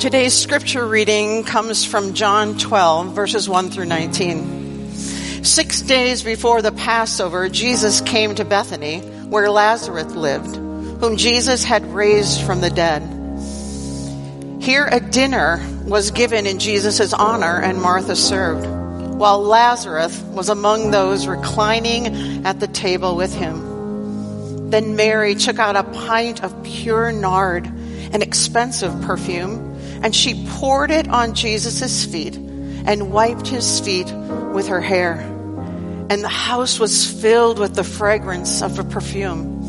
Today's scripture reading comes from John 12, verses 1 through 19. Six days before the Passover, Jesus came to Bethany, where Lazarus lived, whom Jesus had raised from the dead. Here a dinner was given in Jesus' honor, and Martha served, while Lazarus was among those reclining at the table with him. Then Mary took out a pint of pure nard, an expensive perfume and she poured it on Jesus' feet and wiped his feet with her hair. And the house was filled with the fragrance of a perfume.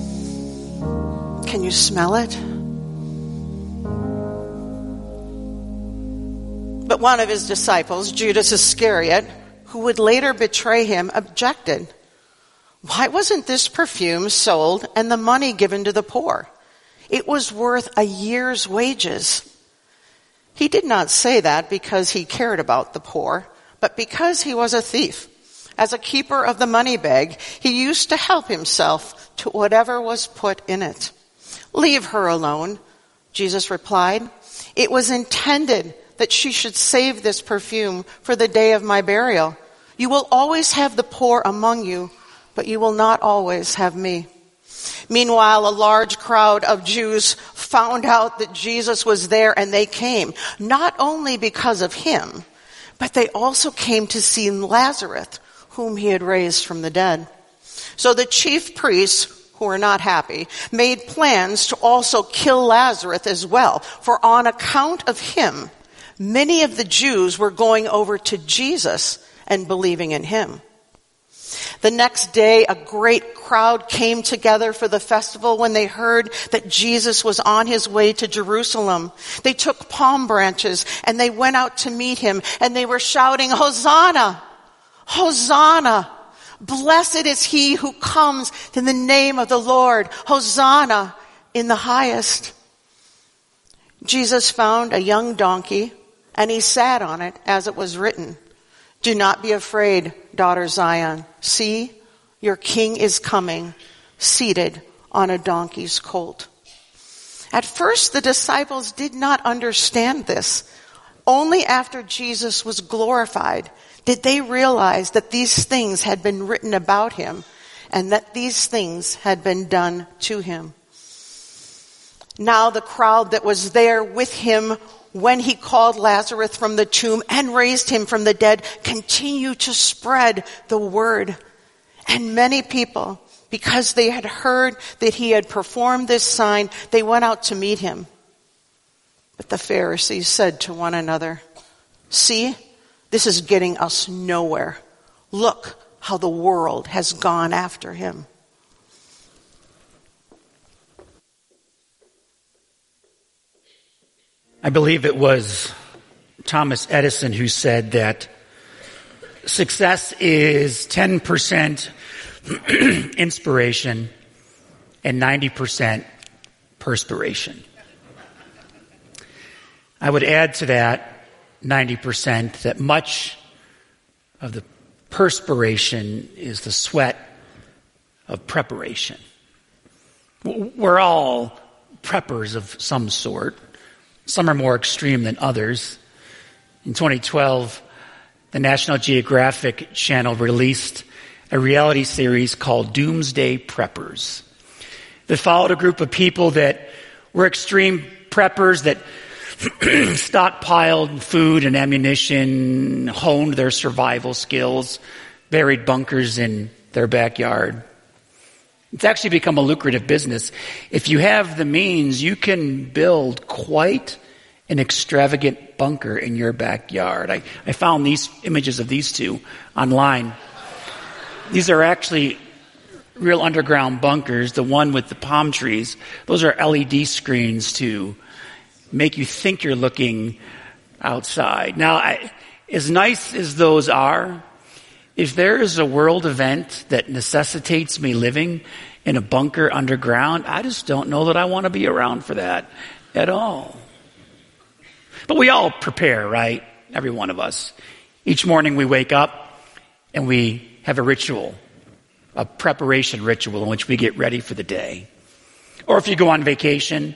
Can you smell it? But one of his disciples, Judas Iscariot, who would later betray him, objected. Why wasn't this perfume sold and the money given to the poor? It was worth a year's wages. He did not say that because he cared about the poor, but because he was a thief. As a keeper of the money bag, he used to help himself to whatever was put in it. Leave her alone, Jesus replied. It was intended that she should save this perfume for the day of my burial. You will always have the poor among you, but you will not always have me. Meanwhile, a large crowd of Jews found out that Jesus was there and they came, not only because of him, but they also came to see Lazarus, whom he had raised from the dead. So the chief priests, who were not happy, made plans to also kill Lazarus as well, for on account of him, many of the Jews were going over to Jesus and believing in him. The next day, a great crowd came together for the festival when they heard that Jesus was on his way to Jerusalem. They took palm branches and they went out to meet him and they were shouting, Hosanna! Hosanna! Blessed is he who comes in the name of the Lord. Hosanna in the highest. Jesus found a young donkey and he sat on it as it was written. Do not be afraid, daughter Zion. See, your king is coming, seated on a donkey's colt. At first, the disciples did not understand this. Only after Jesus was glorified did they realize that these things had been written about him and that these things had been done to him. Now the crowd that was there with him when he called Lazarus from the tomb and raised him from the dead continue to spread the word. And many people, because they had heard that he had performed this sign, they went out to meet him. But the Pharisees said to one another, see, this is getting us nowhere. Look how the world has gone after him. I believe it was Thomas Edison who said that success is 10% inspiration and 90% perspiration. I would add to that 90% that much of the perspiration is the sweat of preparation. We're all preppers of some sort. Some are more extreme than others. In 2012, the National Geographic Channel released a reality series called Doomsday Preppers that followed a group of people that were extreme preppers that stockpiled food and ammunition, honed their survival skills, buried bunkers in their backyard. It's actually become a lucrative business. If you have the means, you can build quite an extravagant bunker in your backyard. I, I found these images of these two online. These are actually real underground bunkers. The one with the palm trees, those are LED screens to make you think you're looking outside. Now, I, as nice as those are, if there is a world event that necessitates me living in a bunker underground, I just don't know that I want to be around for that at all. But we all prepare, right? Every one of us. Each morning we wake up and we have a ritual, a preparation ritual in which we get ready for the day. Or if you go on vacation,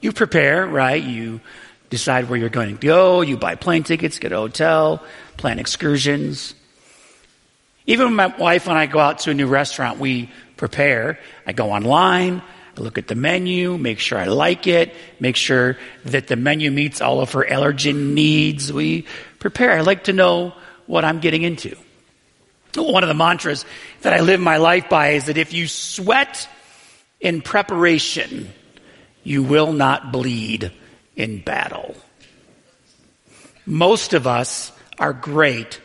you prepare, right? You decide where you're going to go. You buy plane tickets, get a hotel, plan excursions. Even my wife and I go out to a new restaurant, we prepare. I go online, I look at the menu, make sure I like it, make sure that the menu meets all of her allergen needs. We prepare. I like to know what I'm getting into. One of the mantras that I live my life by is that if you sweat in preparation, you will not bleed in battle. Most of us are great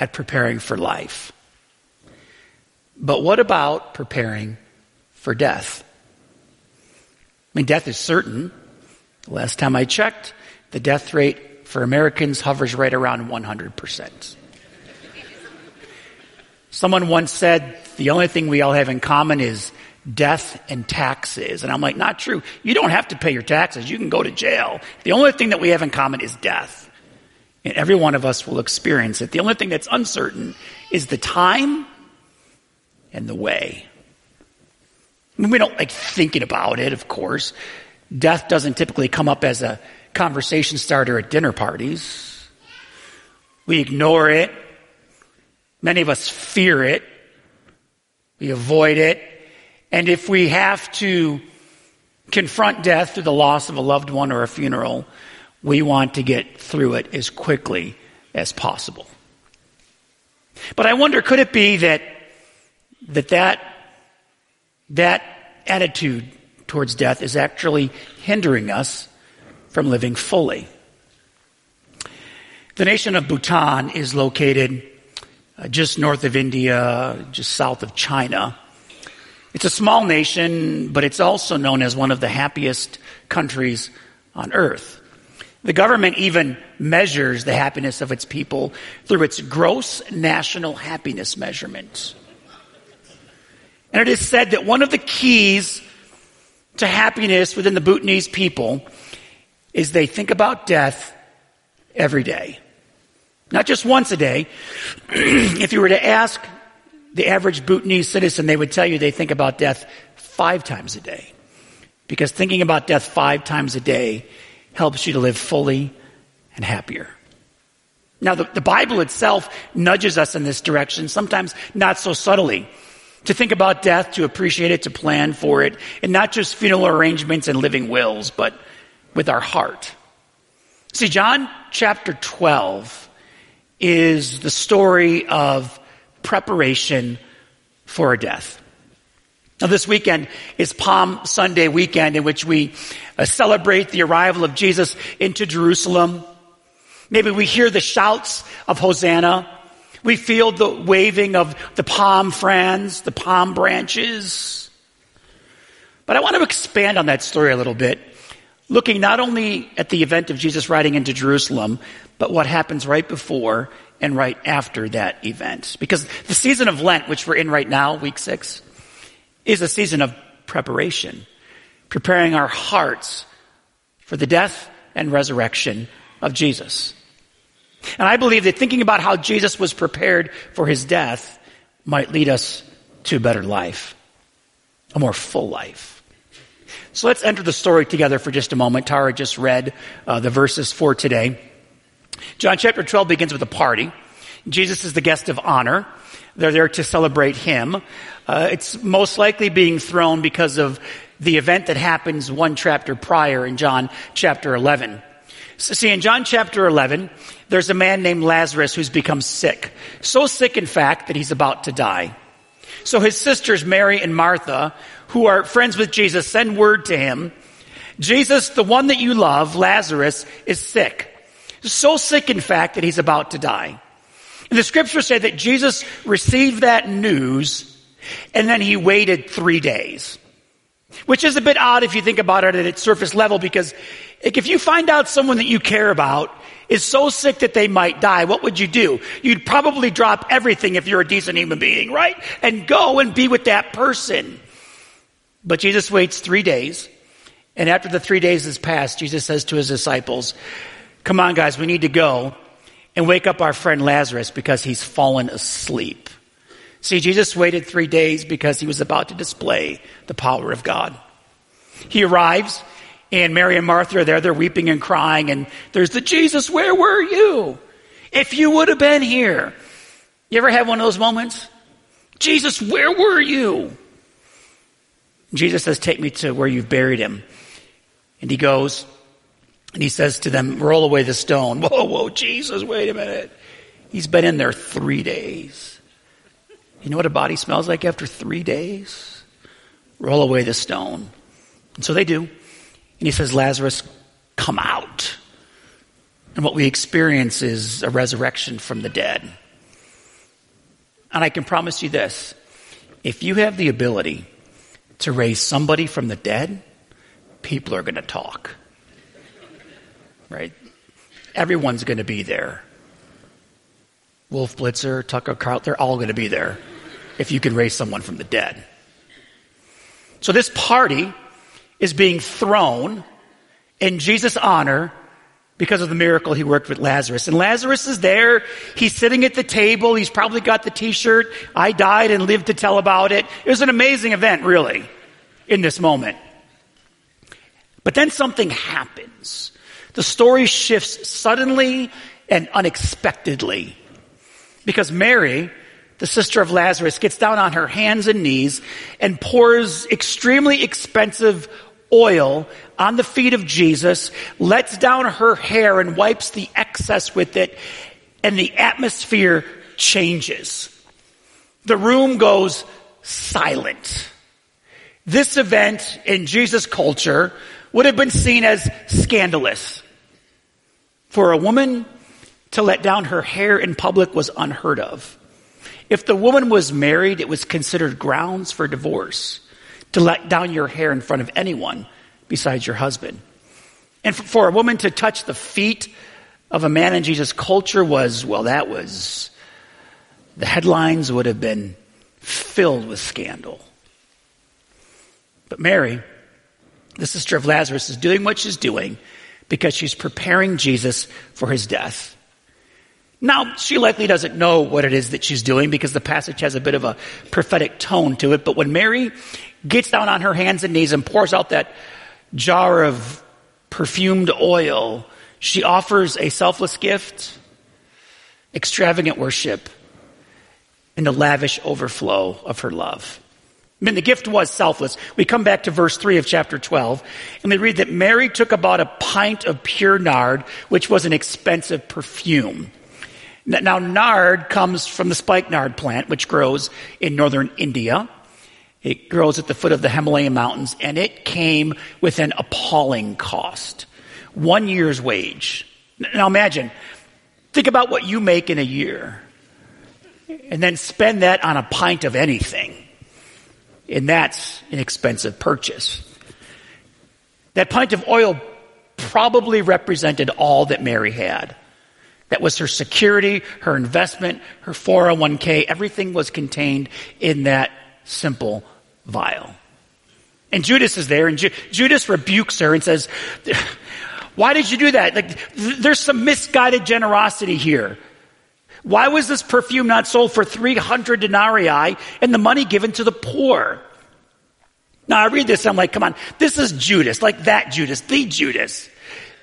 at preparing for life. But what about preparing for death? I mean, death is certain. The last time I checked, the death rate for Americans hovers right around 100%. Someone once said the only thing we all have in common is death and taxes. And I'm like, not true. You don't have to pay your taxes. You can go to jail. The only thing that we have in common is death. And every one of us will experience it. The only thing that's uncertain is the time and the way. I mean, we don't like thinking about it, of course. Death doesn't typically come up as a conversation starter at dinner parties. We ignore it. Many of us fear it. We avoid it. And if we have to confront death through the loss of a loved one or a funeral, we want to get through it as quickly as possible. But I wonder, could it be that that, that, that attitude towards death is actually hindering us from living fully? The nation of Bhutan is located uh, just north of India, just south of China. It's a small nation, but it's also known as one of the happiest countries on earth. The government even measures the happiness of its people through its gross national happiness measurement. And it is said that one of the keys to happiness within the Bhutanese people is they think about death every day. Not just once a day. if you were to ask the average Bhutanese citizen, they would tell you they think about death five times a day. Because thinking about death five times a day helps you to live fully and happier. Now, the, the, Bible itself nudges us in this direction, sometimes not so subtly. To think about death, to appreciate it, to plan for it, and not just funeral arrangements and living wills, but with our heart. See, John chapter 12 is the story of preparation for a death. Now, this weekend is Palm Sunday weekend in which we uh, celebrate the arrival of Jesus into Jerusalem. Maybe we hear the shouts of Hosanna. We feel the waving of the palm fronds, the palm branches. But I want to expand on that story a little bit, looking not only at the event of Jesus riding into Jerusalem, but what happens right before and right after that event. Because the season of Lent, which we're in right now, week six, is a season of preparation, preparing our hearts for the death and resurrection of Jesus. And I believe that thinking about how Jesus was prepared for his death might lead us to a better life, a more full life. So let's enter the story together for just a moment. Tara just read uh, the verses for today. John chapter 12 begins with a party. Jesus is the guest of honor. They're there to celebrate him. Uh, it's most likely being thrown because of the event that happens one chapter prior in John chapter 11. So see, in John chapter 11, there's a man named Lazarus who's become sick. So sick, in fact, that he's about to die. So his sisters, Mary and Martha, who are friends with Jesus, send word to him. Jesus, the one that you love, Lazarus, is sick. So sick, in fact, that he's about to die. And the scriptures say that Jesus received that news and then he waited three days. Which is a bit odd if you think about it at its surface level because if you find out someone that you care about is so sick that they might die, what would you do? You'd probably drop everything if you're a decent human being, right? And go and be with that person. But Jesus waits three days. And after the three days has passed, Jesus says to his disciples, Come on, guys, we need to go and wake up our friend Lazarus because he's fallen asleep. See, Jesus waited three days because he was about to display the power of God. He arrives And Mary and Martha are there, they're weeping and crying, and there's the Jesus, where were you? If you would have been here. You ever had one of those moments? Jesus, where were you? Jesus says, Take me to where you've buried him. And he goes, and he says to them, Roll away the stone. Whoa, whoa, Jesus, wait a minute. He's been in there three days. You know what a body smells like after three days? Roll away the stone. And so they do. And he says, Lazarus, come out. And what we experience is a resurrection from the dead. And I can promise you this if you have the ability to raise somebody from the dead, people are going to talk. Right? Everyone's going to be there. Wolf Blitzer, Tucker Kraut, they're all going to be there if you can raise someone from the dead. So this party is being thrown in Jesus' honor because of the miracle he worked with Lazarus. And Lazarus is there. He's sitting at the table. He's probably got the t-shirt. I died and lived to tell about it. It was an amazing event, really, in this moment. But then something happens. The story shifts suddenly and unexpectedly. Because Mary, the sister of Lazarus, gets down on her hands and knees and pours extremely expensive oil on the feet of Jesus, lets down her hair and wipes the excess with it, and the atmosphere changes. The room goes silent. This event in Jesus' culture would have been seen as scandalous. For a woman to let down her hair in public was unheard of. If the woman was married, it was considered grounds for divorce to let down your hair in front of anyone besides your husband. And for a woman to touch the feet of a man in Jesus' culture was, well, that was, the headlines would have been filled with scandal. But Mary, the sister of Lazarus, is doing what she's doing because she's preparing Jesus for his death. Now, she likely doesn't know what it is that she's doing because the passage has a bit of a prophetic tone to it. But when Mary gets down on her hands and knees and pours out that jar of perfumed oil, she offers a selfless gift, extravagant worship, and a lavish overflow of her love. I mean, the gift was selfless. We come back to verse 3 of chapter 12, and we read that Mary took about a pint of pure nard, which was an expensive perfume. Now, nard comes from the spikenard plant, which grows in northern India. It grows at the foot of the Himalayan mountains, and it came with an appalling cost. One year's wage. Now imagine, think about what you make in a year, and then spend that on a pint of anything. And that's an expensive purchase. That pint of oil probably represented all that Mary had. That was her security, her investment, her 401k. Everything was contained in that simple vial. And Judas is there, and Ju- Judas rebukes her and says, Why did you do that? Like, th- there's some misguided generosity here. Why was this perfume not sold for 300 denarii and the money given to the poor? Now I read this and I'm like, come on, this is Judas, like that Judas, the Judas.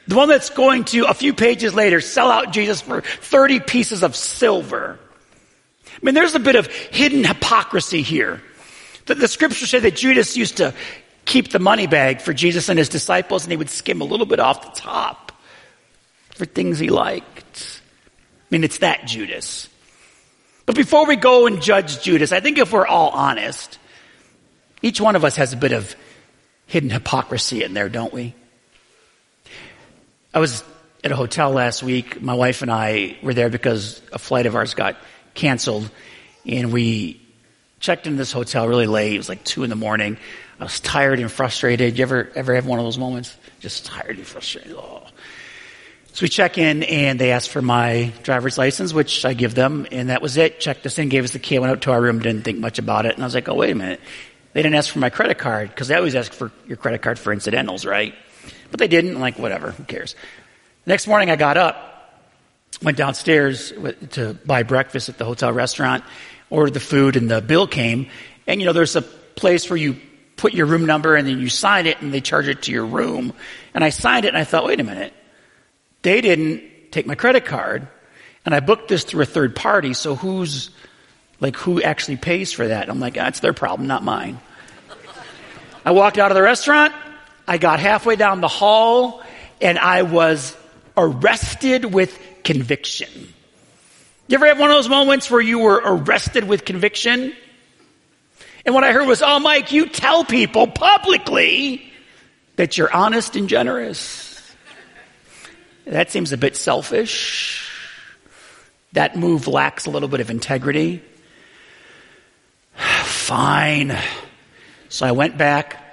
The one that's going to, a few pages later, sell out Jesus for 30 pieces of silver. I mean, there's a bit of hidden hypocrisy here. The, the scriptures say that Judas used to keep the money bag for Jesus and his disciples and he would skim a little bit off the top for things he liked. I mean, it's that Judas. But before we go and judge Judas, I think if we're all honest, each one of us has a bit of hidden hypocrisy in there, don't we? I was at a hotel last week. My wife and I were there because a flight of ours got canceled, and we checked into this hotel really late. It was like two in the morning. I was tired and frustrated. You ever ever have one of those moments? Just tired and frustrated. Oh. So we check in, and they ask for my driver's license, which I give them, and that was it. Checked us in, gave us the key. Went out to our room, didn't think much about it, and I was like, "Oh, wait a minute." They didn't ask for my credit card because they always ask for your credit card for incidentals, right? But they didn't. I'm like, whatever, who cares? next morning I got up, went downstairs to buy breakfast at the hotel restaurant, ordered the food, and the bill came. And you know, there's a place where you put your room number and then you sign it and they charge it to your room. And I signed it and I thought, wait a minute. They didn't take my credit card and I booked this through a third party. So who's, like, who actually pays for that? I'm like, that's their problem, not mine. I walked out of the restaurant. I got halfway down the hall and I was arrested with conviction. You ever have one of those moments where you were arrested with conviction? And what I heard was, oh, Mike, you tell people publicly that you're honest and generous. That seems a bit selfish. That move lacks a little bit of integrity. Fine. So I went back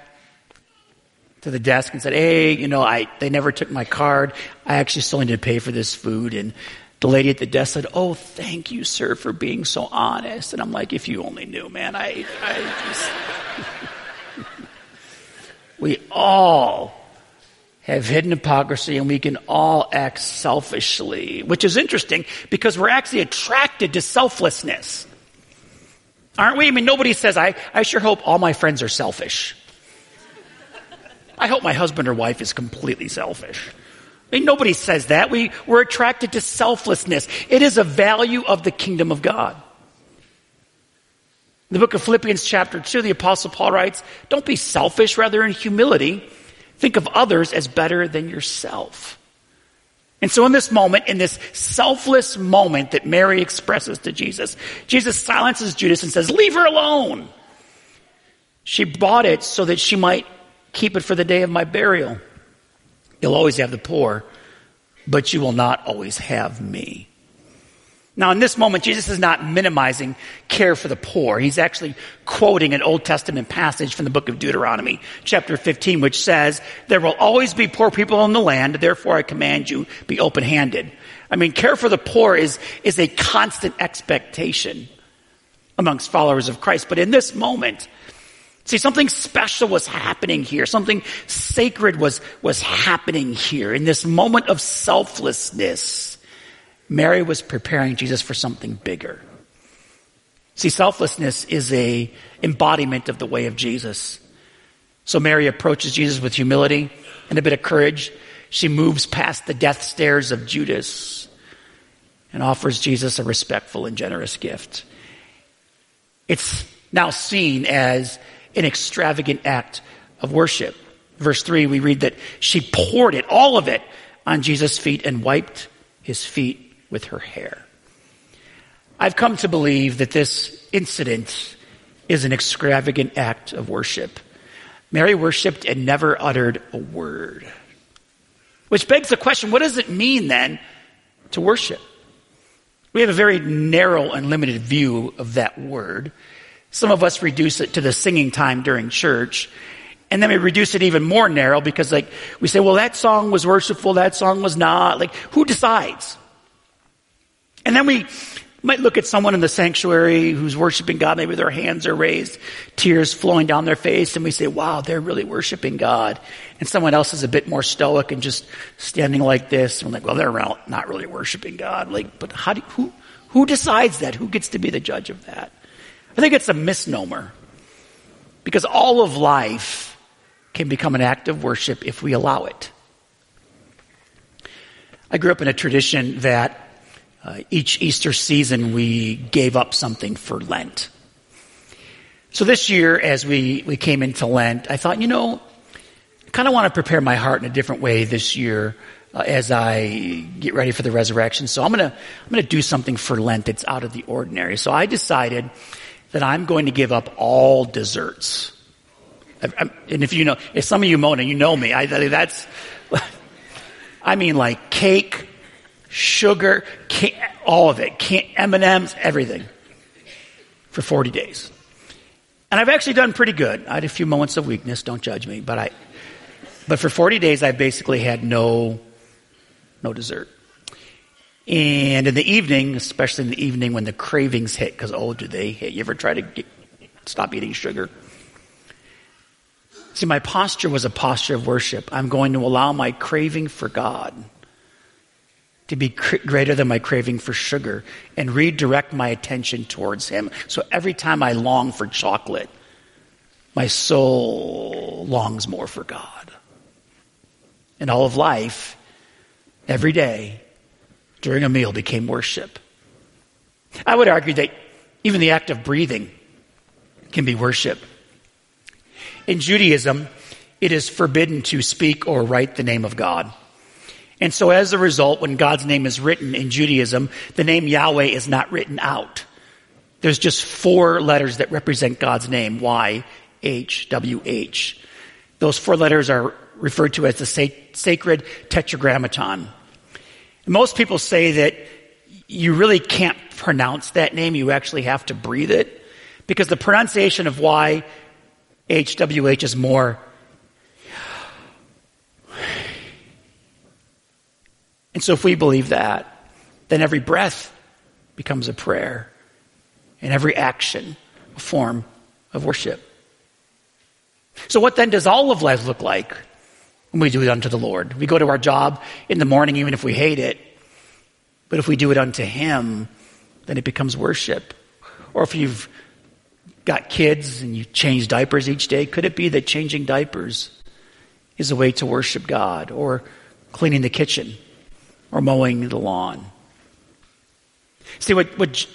to the desk and said, Hey, you know, I, they never took my card. I actually still need to pay for this food. And the lady at the desk said, Oh, thank you, sir, for being so honest. And I'm like, If you only knew, man, I, I just. we all have hidden hypocrisy and we can all act selfishly, which is interesting because we're actually attracted to selflessness. Aren't we? I mean, nobody says, I, I sure hope all my friends are selfish. I hope my husband or wife is completely selfish. I mean, nobody says that. We, we're attracted to selflessness. It is a value of the kingdom of God. In the book of Philippians chapter 2, the apostle Paul writes, don't be selfish, rather in humility, think of others as better than yourself. And so in this moment, in this selfless moment that Mary expresses to Jesus, Jesus silences Judas and says, leave her alone. She bought it so that she might keep it for the day of my burial. You'll always have the poor, but you will not always have me. Now, in this moment, Jesus is not minimizing care for the poor. He's actually quoting an Old Testament passage from the book of Deuteronomy, chapter 15, which says, There will always be poor people in the land, therefore I command you, be open handed. I mean, care for the poor is, is a constant expectation amongst followers of Christ. But in this moment, See, something special was happening here. Something sacred was, was happening here. In this moment of selflessness, Mary was preparing Jesus for something bigger. See, selflessness is a embodiment of the way of Jesus. So Mary approaches Jesus with humility and a bit of courage. She moves past the death stares of Judas and offers Jesus a respectful and generous gift. It's now seen as an extravagant act of worship. Verse 3, we read that she poured it, all of it, on Jesus' feet and wiped his feet with her hair. I've come to believe that this incident is an extravagant act of worship. Mary worshiped and never uttered a word. Which begs the question, what does it mean then to worship? We have a very narrow and limited view of that word. Some of us reduce it to the singing time during church. And then we reduce it even more narrow because like we say, well, that song was worshipful, that song was not. Like, who decides? And then we might look at someone in the sanctuary who's worshiping God, maybe their hands are raised, tears flowing down their face, and we say, wow, they're really worshiping God. And someone else is a bit more stoic and just standing like this, and we're like, well, they're not really worshiping God. Like, but how do, who, who decides that? Who gets to be the judge of that? I think it's a misnomer because all of life can become an act of worship if we allow it. I grew up in a tradition that uh, each Easter season we gave up something for Lent. So this year, as we, we came into Lent, I thought, you know, I kind of want to prepare my heart in a different way this year uh, as I get ready for the resurrection. So I'm gonna I'm gonna do something for Lent that's out of the ordinary. So I decided that I'm going to give up all desserts. and if you know, if some of you Mona, you know me. I, that's, I mean, like cake, sugar, all of it, can M and M's, everything, for 40 days. And I've actually done pretty good. I had a few moments of weakness. Don't judge me, but I, but for 40 days, I basically had no, no dessert. And in the evening, especially in the evening when the cravings hit, because oh, do they hit? You ever try to get, stop eating sugar? See, my posture was a posture of worship. I'm going to allow my craving for God to be cr- greater than my craving for sugar and redirect my attention towards Him. So every time I long for chocolate, my soul longs more for God. And all of life, every day, during a meal became worship. I would argue that even the act of breathing can be worship. In Judaism, it is forbidden to speak or write the name of God. And so as a result, when God's name is written in Judaism, the name Yahweh is not written out. There's just four letters that represent God's name, Y, H, W, H. Those four letters are referred to as the sacred tetragrammaton. Most people say that you really can't pronounce that name, you actually have to breathe it, because the pronunciation of Y, H, W, H is more And so if we believe that, then every breath becomes a prayer and every action a form of worship. So what then does all of life look like when we do it unto the Lord? We go to our job in the morning even if we hate it. But if we do it unto Him, then it becomes worship. Or if you've got kids and you change diapers each day, could it be that changing diapers is a way to worship God? Or cleaning the kitchen or mowing the lawn. See, what, what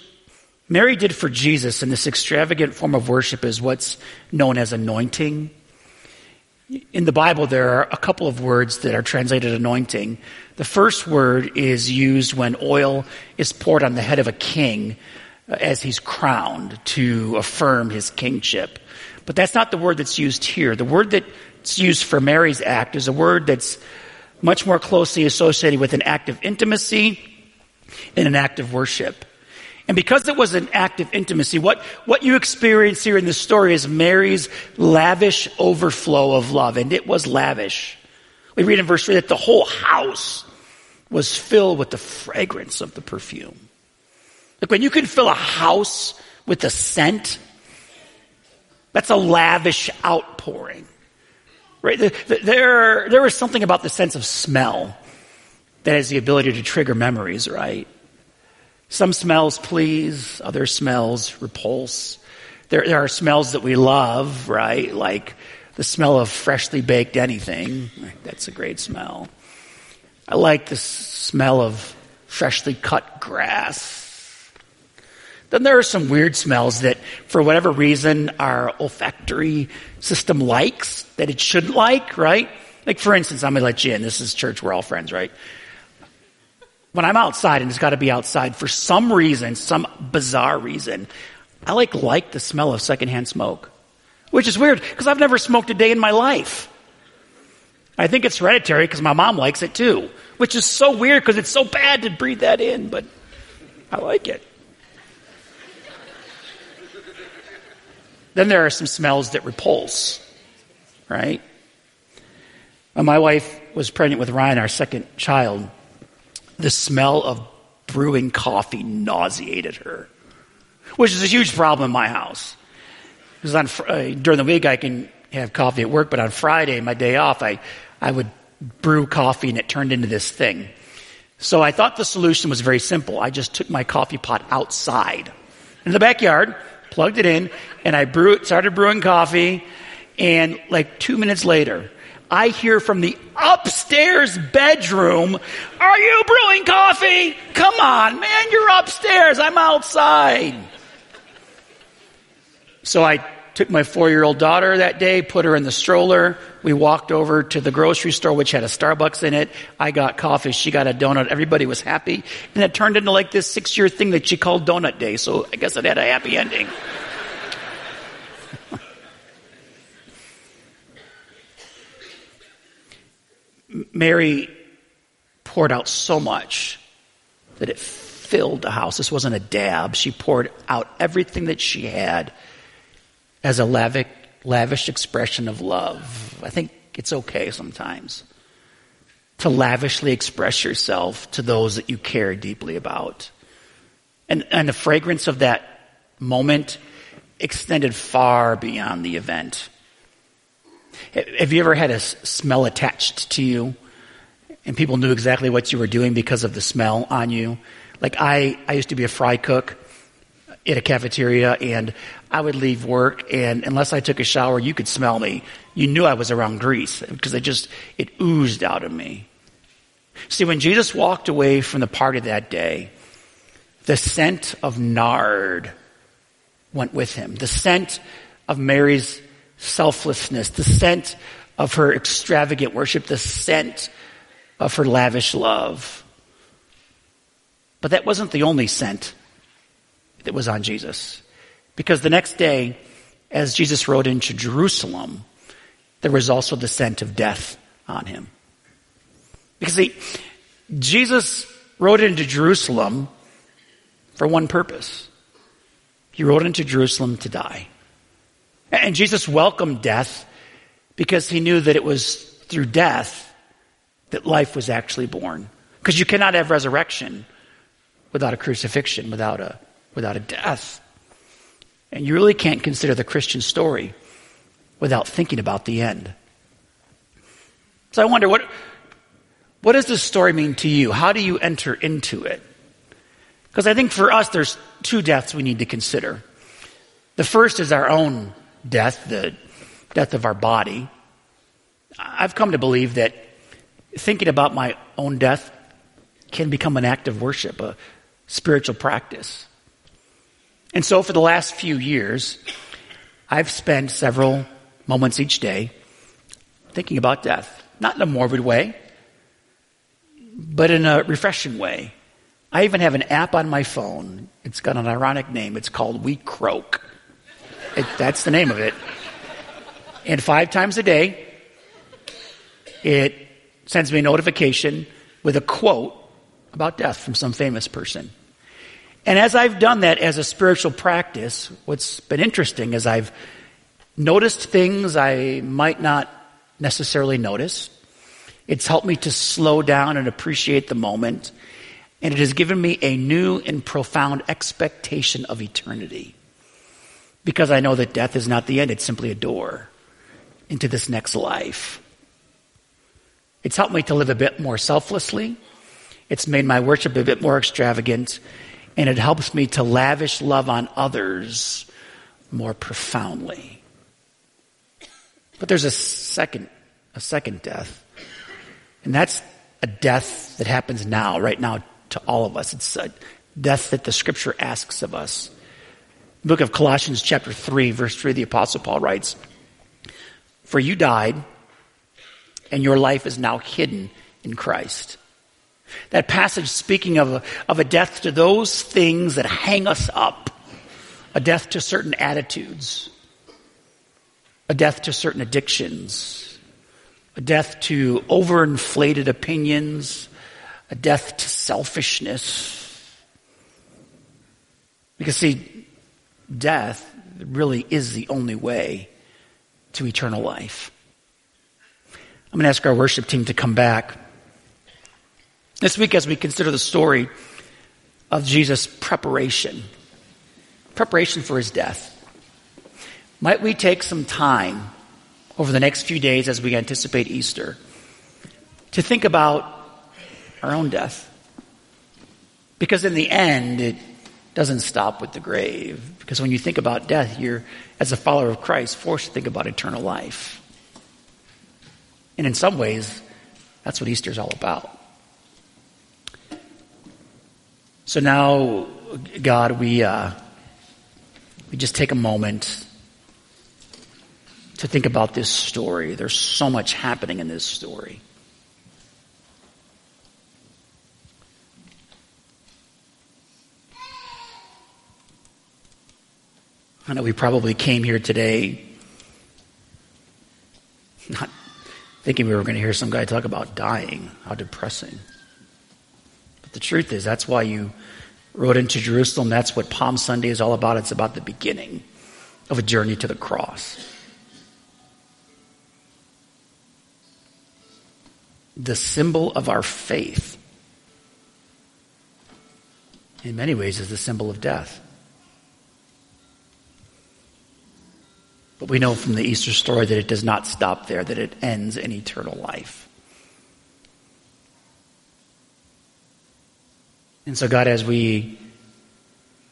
Mary did for Jesus in this extravagant form of worship is what's known as anointing. In the Bible, there are a couple of words that are translated anointing. The first word is used when oil is poured on the head of a king uh, as he's crowned to affirm his kingship. But that's not the word that's used here. The word that's used for Mary's act is a word that's much more closely associated with an act of intimacy and an act of worship. And because it was an act of intimacy, what, what you experience here in this story is Mary's lavish overflow of love. And it was lavish. We read in verse 3 that the whole house was filled with the fragrance of the perfume. Like when you can fill a house with a scent, that's a lavish outpouring. Right? There, there is something about the sense of smell that has the ability to trigger memories, right? Some smells please, other smells repulse. There, there are smells that we love, right? Like the smell of freshly baked anything. That's a great smell. I like the smell of freshly cut grass then there are some weird smells that, for whatever reason, our olfactory system likes that it shouldn't like, right? Like, for instance, I'm going to let you in. This is church. We're all friends, right? When I'm outside, and it's got to be outside, for some reason, some bizarre reason, I like like the smell of secondhand smoke, which is weird because I've never smoked a day in my life. I think it's hereditary because my mom likes it too, which is so weird because it's so bad to breathe that in, but I like it. Then there are some smells that repulse, right? When my wife was pregnant with Ryan, our second child, the smell of brewing coffee nauseated her, which is a huge problem in my house. Because on uh, during the week I can have coffee at work, but on Friday, my day off, I I would brew coffee and it turned into this thing. So I thought the solution was very simple. I just took my coffee pot outside in the backyard, plugged it in, and I brew, started brewing coffee. And like two minutes later, I hear from the upstairs bedroom, Are you brewing coffee? Come on, man, you're upstairs. I'm outside. So I took my four year old daughter that day, put her in the stroller. We walked over to the grocery store, which had a Starbucks in it. I got coffee. She got a donut. Everybody was happy. And it turned into like this six year thing that she called Donut Day. So I guess it had a happy ending. Mary poured out so much that it filled the house. This wasn't a dab. She poured out everything that she had as a lavish, lavish expression of love. I think it's okay sometimes to lavishly express yourself to those that you care deeply about. And, and the fragrance of that moment extended far beyond the event. Have you ever had a smell attached to you and people knew exactly what you were doing because of the smell on you? Like I, I used to be a fry cook at a cafeteria and I would leave work and unless I took a shower, you could smell me. You knew I was around grease because it just, it oozed out of me. See, when Jesus walked away from the party that day, the scent of nard went with him. The scent of Mary's selflessness, the scent of her extravagant worship, the scent of her lavish love. But that wasn't the only scent that was on Jesus. Because the next day, as Jesus rode into Jerusalem, there was also the scent of death on him. Because see, Jesus rode into Jerusalem for one purpose. He rode into Jerusalem to die. And Jesus welcomed death because he knew that it was through death that life was actually born. Because you cannot have resurrection without a crucifixion, without a without a death. And you really can't consider the Christian story without thinking about the end. So I wonder what, what does this story mean to you? How do you enter into it? Because I think for us, there's two deaths we need to consider. The first is our own death, the death of our body. I've come to believe that thinking about my own death can become an act of worship, a spiritual practice. And so for the last few years, I've spent several moments each day thinking about death. Not in a morbid way, but in a refreshing way. I even have an app on my phone. It's got an ironic name. It's called WeCroak. It, that's the name of it. And five times a day, it sends me a notification with a quote about death from some famous person. And as I've done that as a spiritual practice, what's been interesting is I've noticed things I might not necessarily notice. It's helped me to slow down and appreciate the moment. And it has given me a new and profound expectation of eternity. Because I know that death is not the end, it's simply a door into this next life. It's helped me to live a bit more selflessly. It's made my worship a bit more extravagant and it helps me to lavish love on others more profoundly. But there's a second, a second death. And that's a death that happens now, right now, to all of us. It's a death that the scripture asks of us. The book of Colossians chapter 3, verse 3, the apostle Paul writes, For you died, and your life is now hidden in Christ. That passage speaking of a, of a death to those things that hang us up, a death to certain attitudes, a death to certain addictions, a death to overinflated opinions, a death to selfishness. Because see, death really is the only way to eternal life. I'm going to ask our worship team to come back. This week, as we consider the story of Jesus' preparation, preparation for his death, might we take some time over the next few days as we anticipate Easter to think about our own death? Because in the end, it doesn't stop with the grave. Because when you think about death, you're, as a follower of Christ, forced to think about eternal life. And in some ways, that's what Easter is all about. So now, God, we, uh, we just take a moment to think about this story. There's so much happening in this story. I know we probably came here today not thinking we were going to hear some guy talk about dying. How depressing. The truth is, that's why you rode into Jerusalem. That's what Palm Sunday is all about. It's about the beginning of a journey to the cross. The symbol of our faith, in many ways, is the symbol of death. But we know from the Easter story that it does not stop there, that it ends in eternal life. And so, God, as we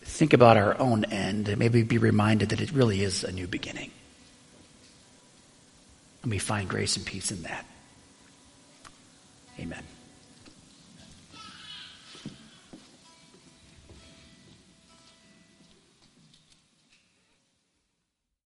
think about our own end, maybe be reminded that it really is a new beginning. And we find grace and peace in that. Amen.